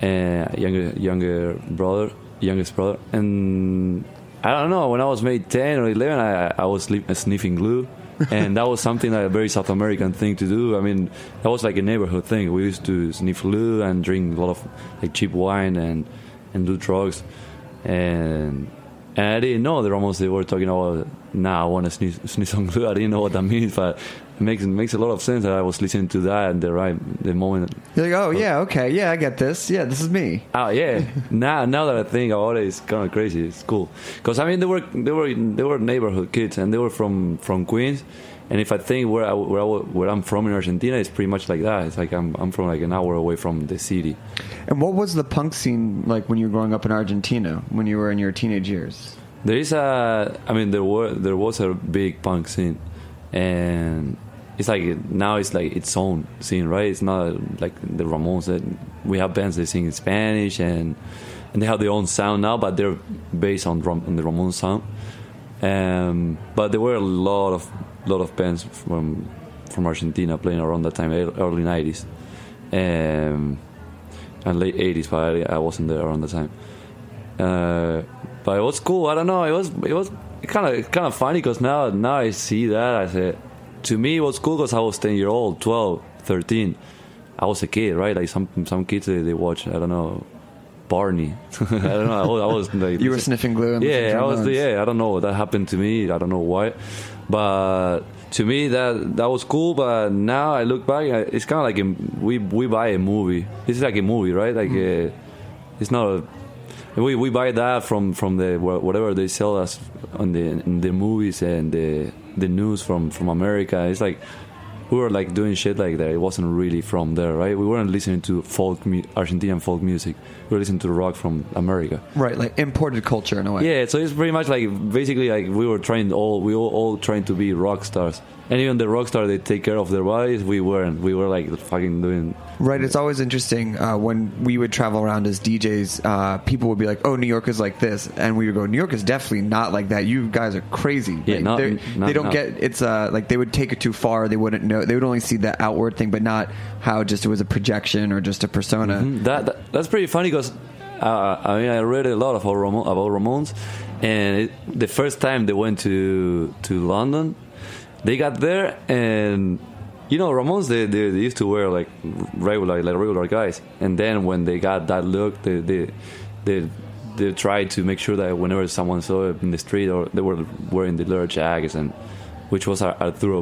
and younger younger brother, youngest brother, and I don't know. When I was maybe ten or eleven, I I was sleep, uh, sniffing glue. and that was something like a very South American thing to do. I mean, that was like a neighborhood thing. We used to sniff glue and drink a lot of like cheap wine and and do drugs. And and I didn't know the Ramones they were talking about. Nah, I want to sneeze, sneeze on glue. I didn't know what that means, but makes makes a lot of sense that I was listening to that at the right the moment. You're like, oh yeah, okay, yeah, I get this. Yeah, this is me. Oh yeah. now now that I think about it, it's kind of crazy. It's cool because I mean they were they were they were neighborhood kids and they were from from Queens. And if I think where I, where, I, where I'm from in Argentina, it's pretty much like that. It's like I'm I'm from like an hour away from the city. And what was the punk scene like when you were growing up in Argentina when you were in your teenage years? There is a, I mean, there were there was a big punk scene, and it's like now it's like its own scene, right? It's not like the Ramones that we have bands that sing in Spanish and and they have their own sound now, but they're based on, on the Ramones sound. Um, but there were a lot of lot of bands from from Argentina playing around that time, early '90s, um, and late '80s, but I, I wasn't there around the time. Uh, but it was cool. I don't know. It was it was kind of kind of funny because now now I see that I said to me it was cool because I was 10 year old, 12, 13. I was a kid, right? Like some some kids they, they watch I don't know Barney. I don't know. I was, I was like You were sniffing glue. And yeah, I was. Yeah, I don't know. That happened to me. I don't know why, but to me that that was cool. But now I look back, it's kind of like a, we we buy a movie. It's like a movie, right? Like uh it's not a. We, we buy that from, from the whatever they sell us on the in the movies and the the news from, from America. It's like we were like doing shit like that. It wasn't really from there, right? We weren't listening to folk mu- Argentinian folk music. Listening to rock from America. Right, like imported culture in a way. Yeah, so it's pretty much like basically like we were trying all we all, all trying to be rock stars, and even the rock star they take care of their bodies. We weren't. We were like fucking doing. Right. It's always interesting uh, when we would travel around as DJs. Uh, people would be like, "Oh, New York is like this," and we would go, "New York is definitely not like that. You guys are crazy." Yeah, Like, not- not- they don't not- get it's uh, like they would take it too far. They wouldn't know. They would only see the outward thing, but not how just it was a projection or just a persona. Mhm. That, that that's pretty funny because uh, I mean I read a lot about Ramon, about Ramones, and it, the first time they went to to London, they got there and. You know, Ramones they, they, they used to wear like regular like regular guys, and then when they got that look, they they they, they tried to make sure that whenever someone saw it in the street or they were wearing the leather jackets and which was Ar- Arturo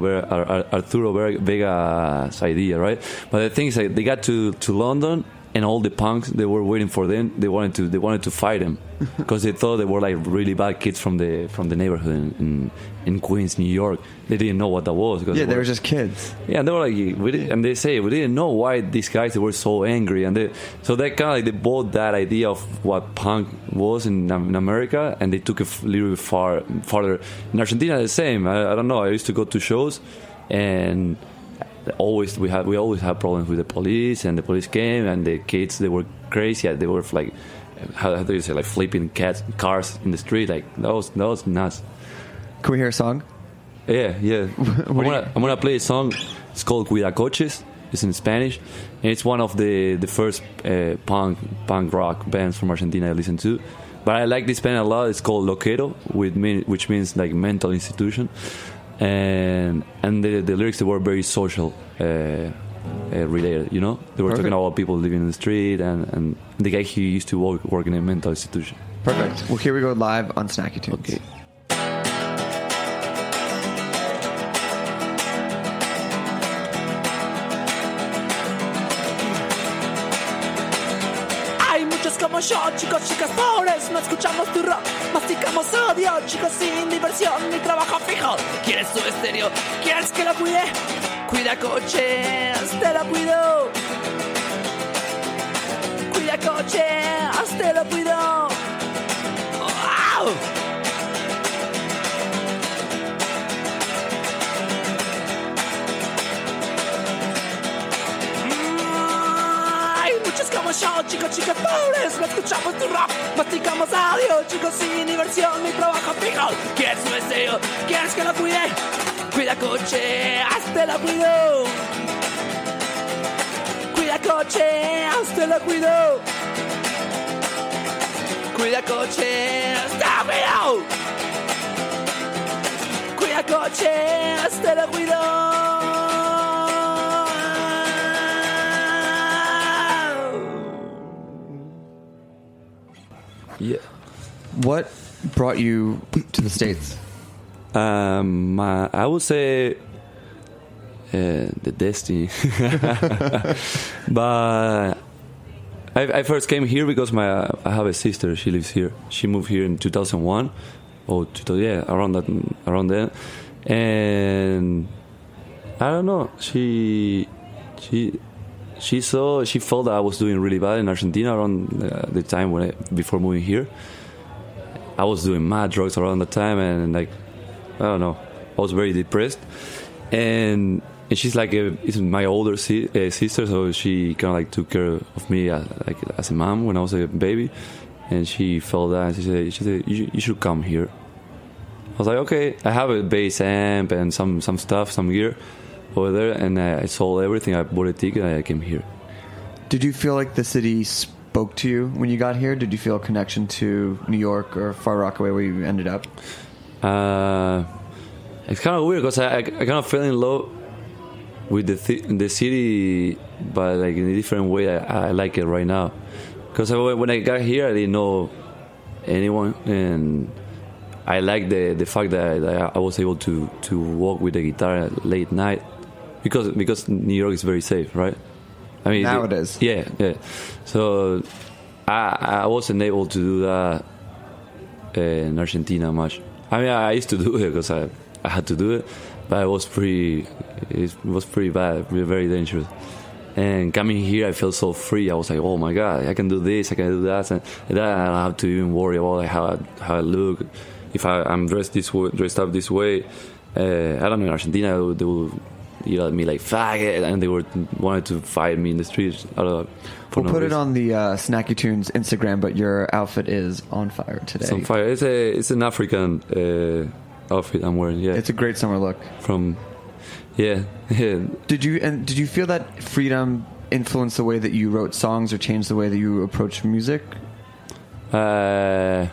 Arturo Vega's idea, right? But the thing is, like, they got to, to London, and all the punks they were waiting for them. They wanted to they wanted to fight them because they thought they were like really bad kids from the from the neighborhood in, in, Queens, New York. They didn't know what that was. Yeah, they were- were just kids. yeah, and they were like, we did, and they say we didn't know why these guys were so angry, and they, so they kind of like they bought that idea of what punk was in, in America, and they took it a little bit far farther. In Argentina, the same. I, I don't know. I used to go to shows, and always we had we always have problems with the police, and the police came, and the kids they were crazy. They were like, how, how do you say, like flipping cats cars in the street, like that was that was nuts. Can we hear a song? Yeah, yeah. I'm, gonna, I'm gonna play a song. It's called Cuidacoches. It's in Spanish, and it's one of the the first uh, punk punk rock bands from Argentina I listened to. But I like this band a lot. It's called Loquero, which means like mental institution, and and the, the lyrics they were very social. Uh, uh, related, you know, they were Perfect. talking about people living in the street, and, and the guy he used to work, work in a mental institution. Perfect. Well, here we go live on Snacky Tunes. Okay. Hay muchos como yo, chicos, chicas pobres, no escuchamos tu masticamos odio, chicos sin diversión, ni trabajo fijo. ¿Quieres tu estéreo? ¿Quieres que lo cuide? Cuida coches, te lo cuido. Cuida coches, te lo cuido. ¡Wow! Yo, chicos, chicas pobres, no escuchamos tu rock, masticamos audio, chicos sin diversión, ni trabajo fijo. ¿Quieres un estéreo? ¿Quieres que lo cuide? Cuida coche, hazte lo cuido. Cuida coche, hazte lo cuido. Cuida coche, hazte lo cuido. Cuida coche, hazte lo cuido. Yeah. What brought you to the States? Um, uh, I would say uh, the destiny, but I, I first came here because my I have a sister. She lives here. She moved here in 2001, or 2000, yeah, around that, around then, and I don't know. She she she saw she felt that I was doing really bad in Argentina around uh, the time when I, before moving here. I was doing mad drugs around the time, and like I don't know, I was very depressed, and and she's like is my older si- uh, sister, so she kind of like took care of me as, like as a mom when I was a baby, and she felt that and she said she said you, you should come here. I was like okay, I have a bass amp and some some stuff, some gear over there, and I, sold everything. I bought a ticket, and I came here. Did you feel like the city spoke to you when you got here? Did you feel a connection to New York or Far Rockaway where you ended up? Uh, it's kind of weird because I, I, I kind of fell in love with the th- the city, but like in a different way. I, I like it right now because when I got here, I didn't know anyone, and I like the the fact that I, I was able to to walk with the guitar late night because because New York is very safe, right? I mean, Now it is. Yeah, yeah. So I I wasn't able to do that uh, in Argentina much. I mean, I used to do it because I, I had to do it, but it was pretty it was pretty bad, very dangerous. And coming here, I felt so free. I was like, oh my god, I can do this, I can do that, and then I don't have to even worry about like, how I, how I look. If I, I'm dressed this way, dressed up this way, uh, I don't know. In Argentina, they would yell at me like faggot, and they were wanted to fight me in the streets. I don't know, for We'll no put it on the uh, Snacky Tunes Instagram, but your outfit is on fire today. It's on fire. It's a it's an African uh, outfit I'm wearing. Yeah, It's a great summer look. from yeah yeah. Did you and did you feel that freedom influence the way that you wrote songs or changed the way that you approach music? Uh,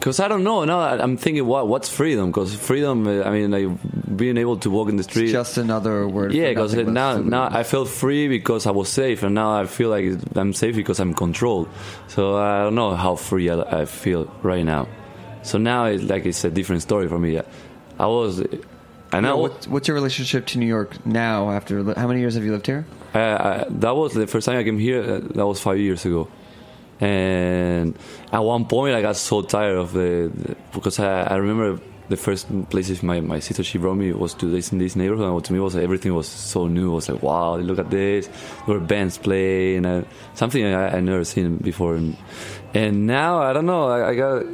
because I don't know. Now I'm thinking, what what's freedom? Because freedom, uh, I mean, like being able to walk in the street. It's just another word. yeah, because now now I felt free because I was safe, and now I feel like I'm safe because I'm controlled. So I don't know how free I, I feel right now. So now it's like it's a different story for me. I was, and Yeah, I, what's, what's your relationship to New York now? After how many years have you lived here? I, I, that was the first time I came here. uh, That was five years ago, and at one point I got so tired of the, the because I, I remember the first places my, my sister she brought me was to this in this neighborhood. And to me was everything was so new. I was like, wow, look at this. There were bands playing, and something I, I never seen before. And and now I don't know. I, I got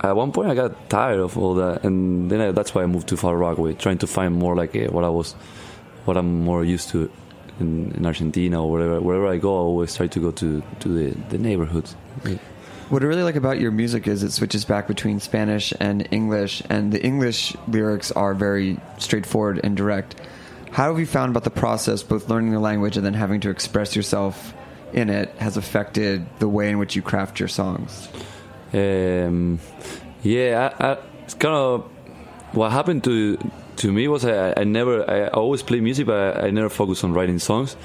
at one point I got tired of all that, and then I, that's why I moved to Far Rockaway, trying to find more like uh, what I was, what I'm more used to in, in Argentina or wherever wherever I go. I always try to go to to the the neighborhoods. What I really like about your music is it switches back between Spanish and English, and the English lyrics are very straightforward and direct. How have you found about the process, both learning the language and then having to express yourself in it, has affected the way in which you craft your songs? Um, yeah, I, I, it's kind of what happened to to me was I, I never I always play music, but I, I never focused on writing songs,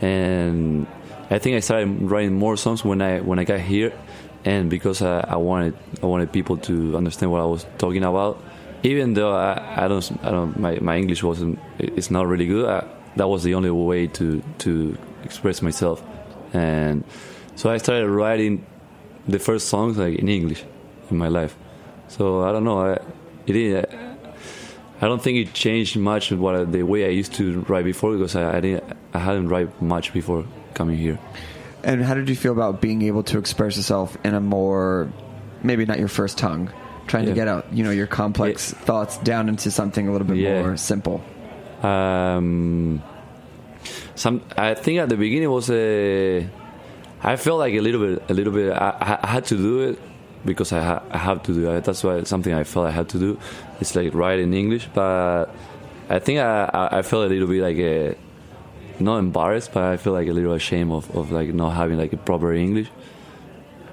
and I think I started writing more songs when I when I got here, and because I, I wanted I wanted people to understand what I was talking about, even though I, I don't I don't my, my English wasn't it's not really good. I, that was the only way to to express myself, and so I started writing the first songs like in English in my life. So I don't know. I, it is. I don't think it changed much what I- the way I used to write before because I, I didn't. I hadn't write much before coming here. And how did you feel about being able to express yourself in a more, maybe not your first tongue, trying to get out, you know, your complex thoughts down into something a little bit Yeah. more simple? Um, some. I think at the beginning it was a. I felt like a little bit. A little bit. I, I had to do it because I, ha- I have to do it. That's why something I felt I had to do. It's like write in English, but I think I, I, felt a little bit like a, not embarrassed, but I feel like a little ashamed of, of like not having like a proper English.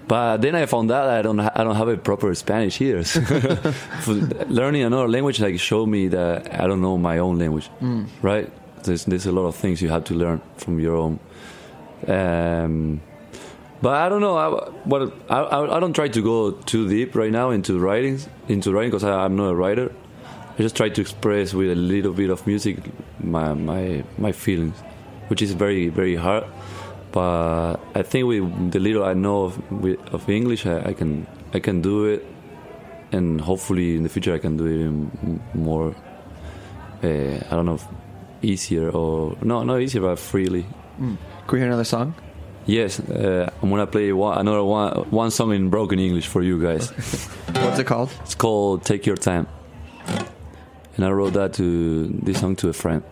But then I found out I don't ha- I don't have a proper Spanish either. For learning another language like showed me that I don't know my own language, Mm. right? There's there's a lot of things you have to learn from your own. Um, but I don't know. I, what I, I don't try to go too deep right now into writing into writing because I'm not a writer. I just try to express with a little bit of music my my my feelings, which is very very hard. But I think with the little I know of, of English, I, I can I can do it, and hopefully in the future I can do it more. Uh, I don't know, easier or no, not easier, but freely. Mm. Can we hear another song? Yes, uh, I'm gonna play one, another one one song in broken English for you guys. What's it called? It's called "Take Your Time," and I wrote that to this song to a friend.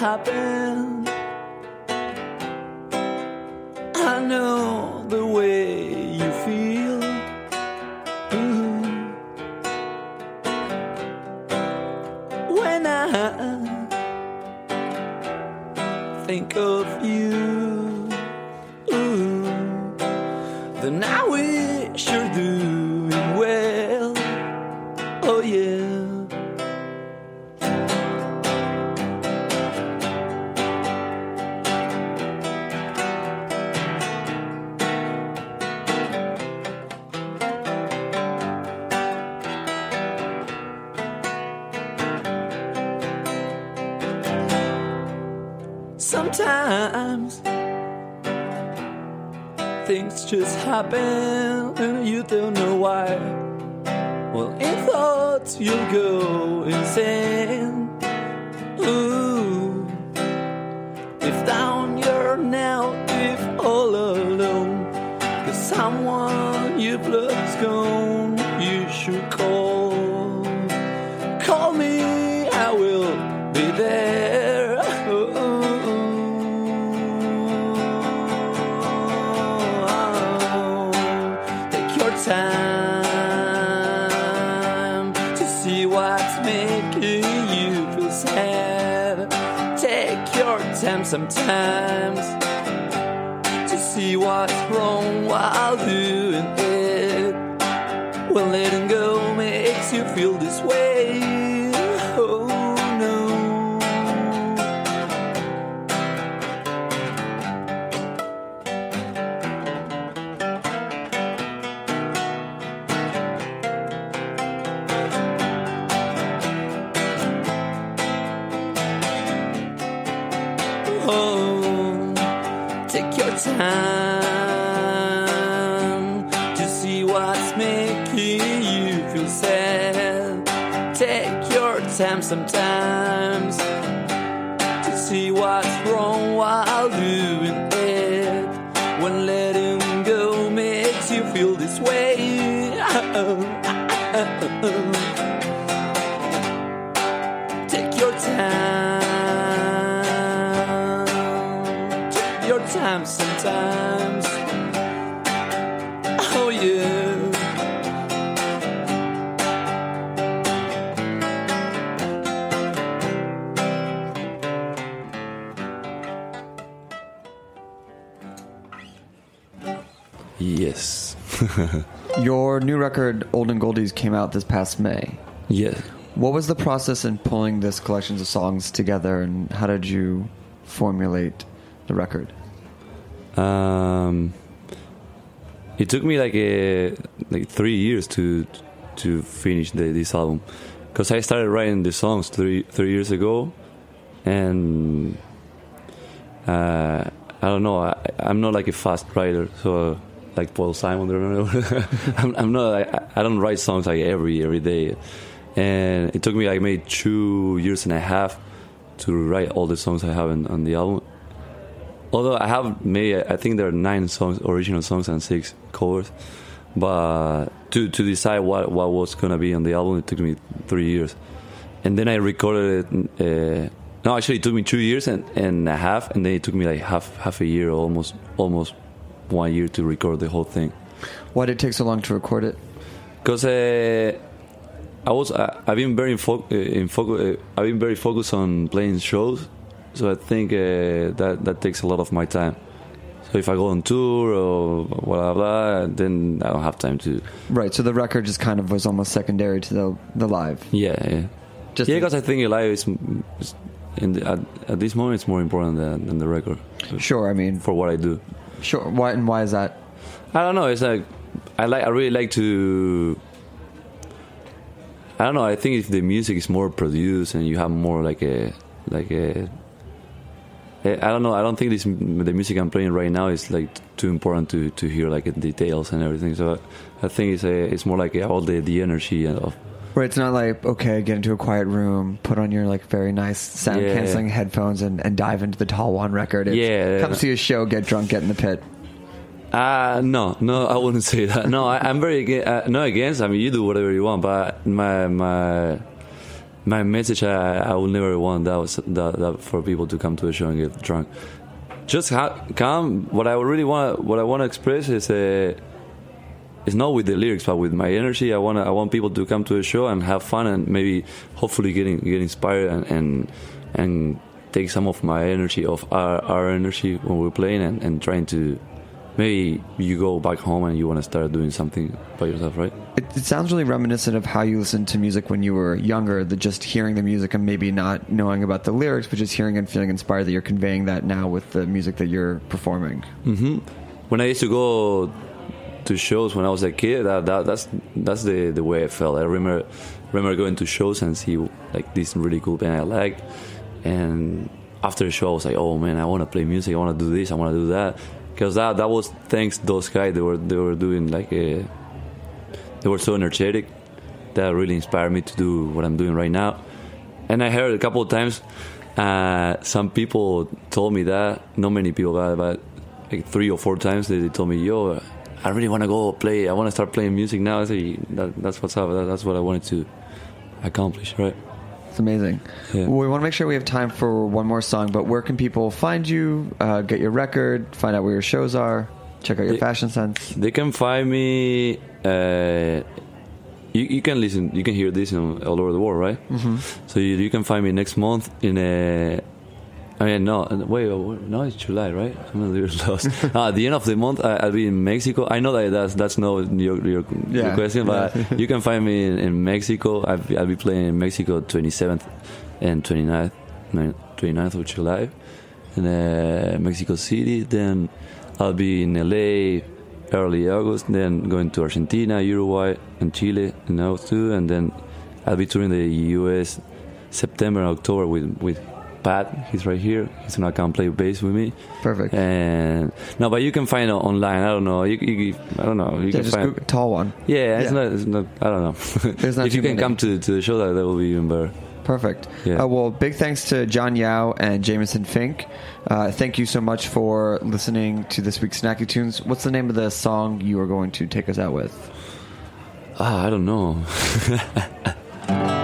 Happen. Just happen When letting go makes you feel this way. Your new record, Olden Goldies, came out this past May. Yeah. What was the process in pulling this collections of songs together, and how did you formulate the record? Um, it took me like a like three years to to finish the, this album because I started writing the songs three three years ago, and uh, I don't know. I, I'm not like a fast writer, so like Paul Simon. I'm, I'm not. I, I don't write songs like every every day, and it took me like maybe two years and a half to write all the songs I have in, on the album. Although I have made, I think there are nine songs, original songs, and six covers. But to to decide what what was gonna be on the album, it took me three years, and then I recorded it. Uh, no, actually, it took me two years and, and a half, and then it took me like half half a year, almost almost one year to record the whole thing. Why did it take so long to record it? Because uh, I was I, I've been very fo- uh, in focus. Uh, I've been very focused on playing shows, so I think uh, that that takes a lot of my time. So if I go on tour or blah blah, blah then I don't have time to. Right, so the record just kind of was almost secondary to the the live. Yeah, yeah. Just yeah, because I think live is, is in the, at, at this moment it's more important than, than the record. Sure, I mean for what I do. Sure. Why and why is that? I don't know. It's like I like. I really like to. I don't know. I think if the music is more produced and you have more like a like a. Eh, I don't know. I don't think this the music I'm playing right now is like too important to, to hear like details and everything. So I think it's a, it's more like all the the energy of Right, it's not like okay, get into a quiet room, put on your like very nice sound Yeah. canceling headphones, and, and dive into the Tall Juan record. It's, Yeah. come see a show, get drunk, get in the pit. Uh no, no, I wouldn't say that. No, I, I'm very uh, not against. I mean, you do whatever you want, but my my my message, I, I will never want that was that, that for people to come to a show and get drunk. Just ha- come. What I really want, what I want to express is uh, is not with the lyrics, but with my energy. I want I want people to come to a show and have fun and maybe hopefully getting get inspired and and, and take some of my energy of our, our energy when we're playing and, and trying to maybe you go back home and you want to start doing something by yourself, right? It, it sounds really reminiscent of how you listened to music when you were younger. The just hearing the music and maybe not knowing about the lyrics, but just hearing and feeling inspired that you're conveying that now with the music that you're performing. hmm When I used to go to shows when I was a kid, that, that that's that's the, the way I felt. I remember remember going to shows and see like this really cool band I liked, and after the show I was like, oh man, I want to play music. I want to do this. I want to do that. Because that that was thanks those guys. They were they were doing like a, they were so energetic that really inspired me to do what I'm doing right now. And I heard a couple of times uh, some people told me that. Not many people, but, but like three or four times they, they told me, "Yo, I really want to go play. I want to start playing music now." I say, that, "That's what's up. That, that's what I wanted to accomplish." Right? It's amazing. Yeah. Well, we want to make sure we have time for one more song, but where can people find you, uh, get your record, find out where your shows are, check out your Yeah. fashion sense? They can find me. Uh, you, you can listen. You can hear this in, all over the world, right? Mhm. So you, you can find me next month in a I mean, no, wait, no, it's July, right? I'm a little lost. at the end of the month, I, I'll be in Mexico. I know that that's that's no your your, your question, but you can find me in, in Mexico. I'll be, I'll be playing in Mexico 27th and 29th, 29th of July in uh, Mexico City. Then I'll be in LA early August. Then going to Argentina, Uruguay, and Chile in August too. And then I'll be touring the U.S. September and October with with Pat. He's right here. He's gonna come play bass with me. Perfect. And no, but you can find it online. I don't know. You, you I don't know. You Yeah, can just find. Tall Juan. Yeah, it's Yeah. not. It's not. I don't know. There's not if you can many. come to to the show, that that will be even better. Perfect. Yeah. Uh, well, big thanks to John Yao and Jameson Fink. Uh, thank you so much for listening to this week's Snacky Tunes. What's the name of the song you are going to take us out with? Ah, I don't know.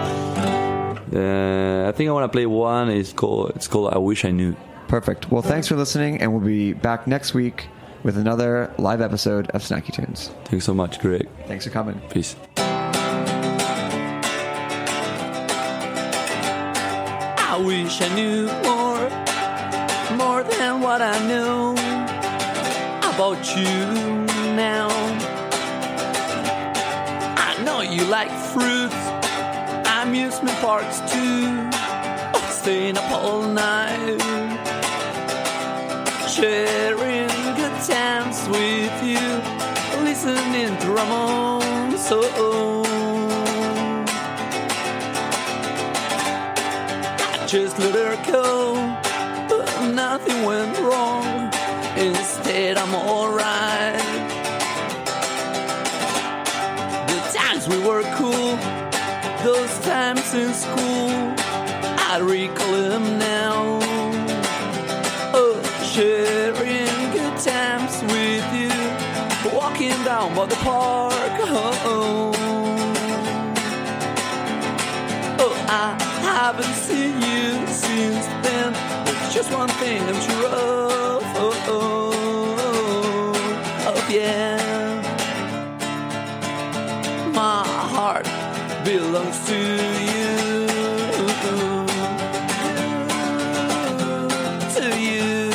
uh, I think I want to play one. It's called. It's called. I wish I knew. Perfect. Well, thanks for listening, and we'll be back next week with another live episode of Snacky Tunes. Thanks so much, Greg. Thanks for coming. Peace. I wish I knew more, more than what I know about you now. I know you like fruits, amusement parks too, oh, staying up all night, sharing good times with you, listening to Ramon. So. I just let her go. But nothing went wrong. Instead, I'm alright. The times we were cool, those times in school, I recall them now. Oh, sharing good times with you, walking down by the park. Oh, oh oh I haven't seen you since then. There's just one thing I'm sure of. Oh, oh, oh, oh, yeah. Belongs to you. To you.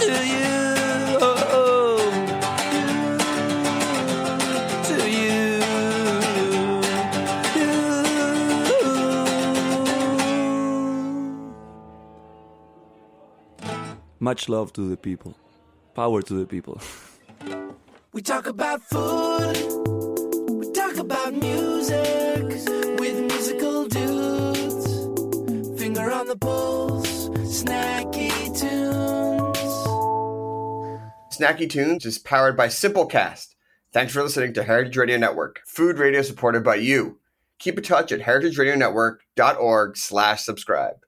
To you. To you. Much love to the people. Power to the people. We talk about food. We talk about music with musical dudes. Finger on the pulse, snacky tunes. Snacky Tunes is powered by Simplecast. Thanks for listening to Heritage Radio Network, food radio supported by you. Keep in touch at heritageradionetwork.org slash subscribe.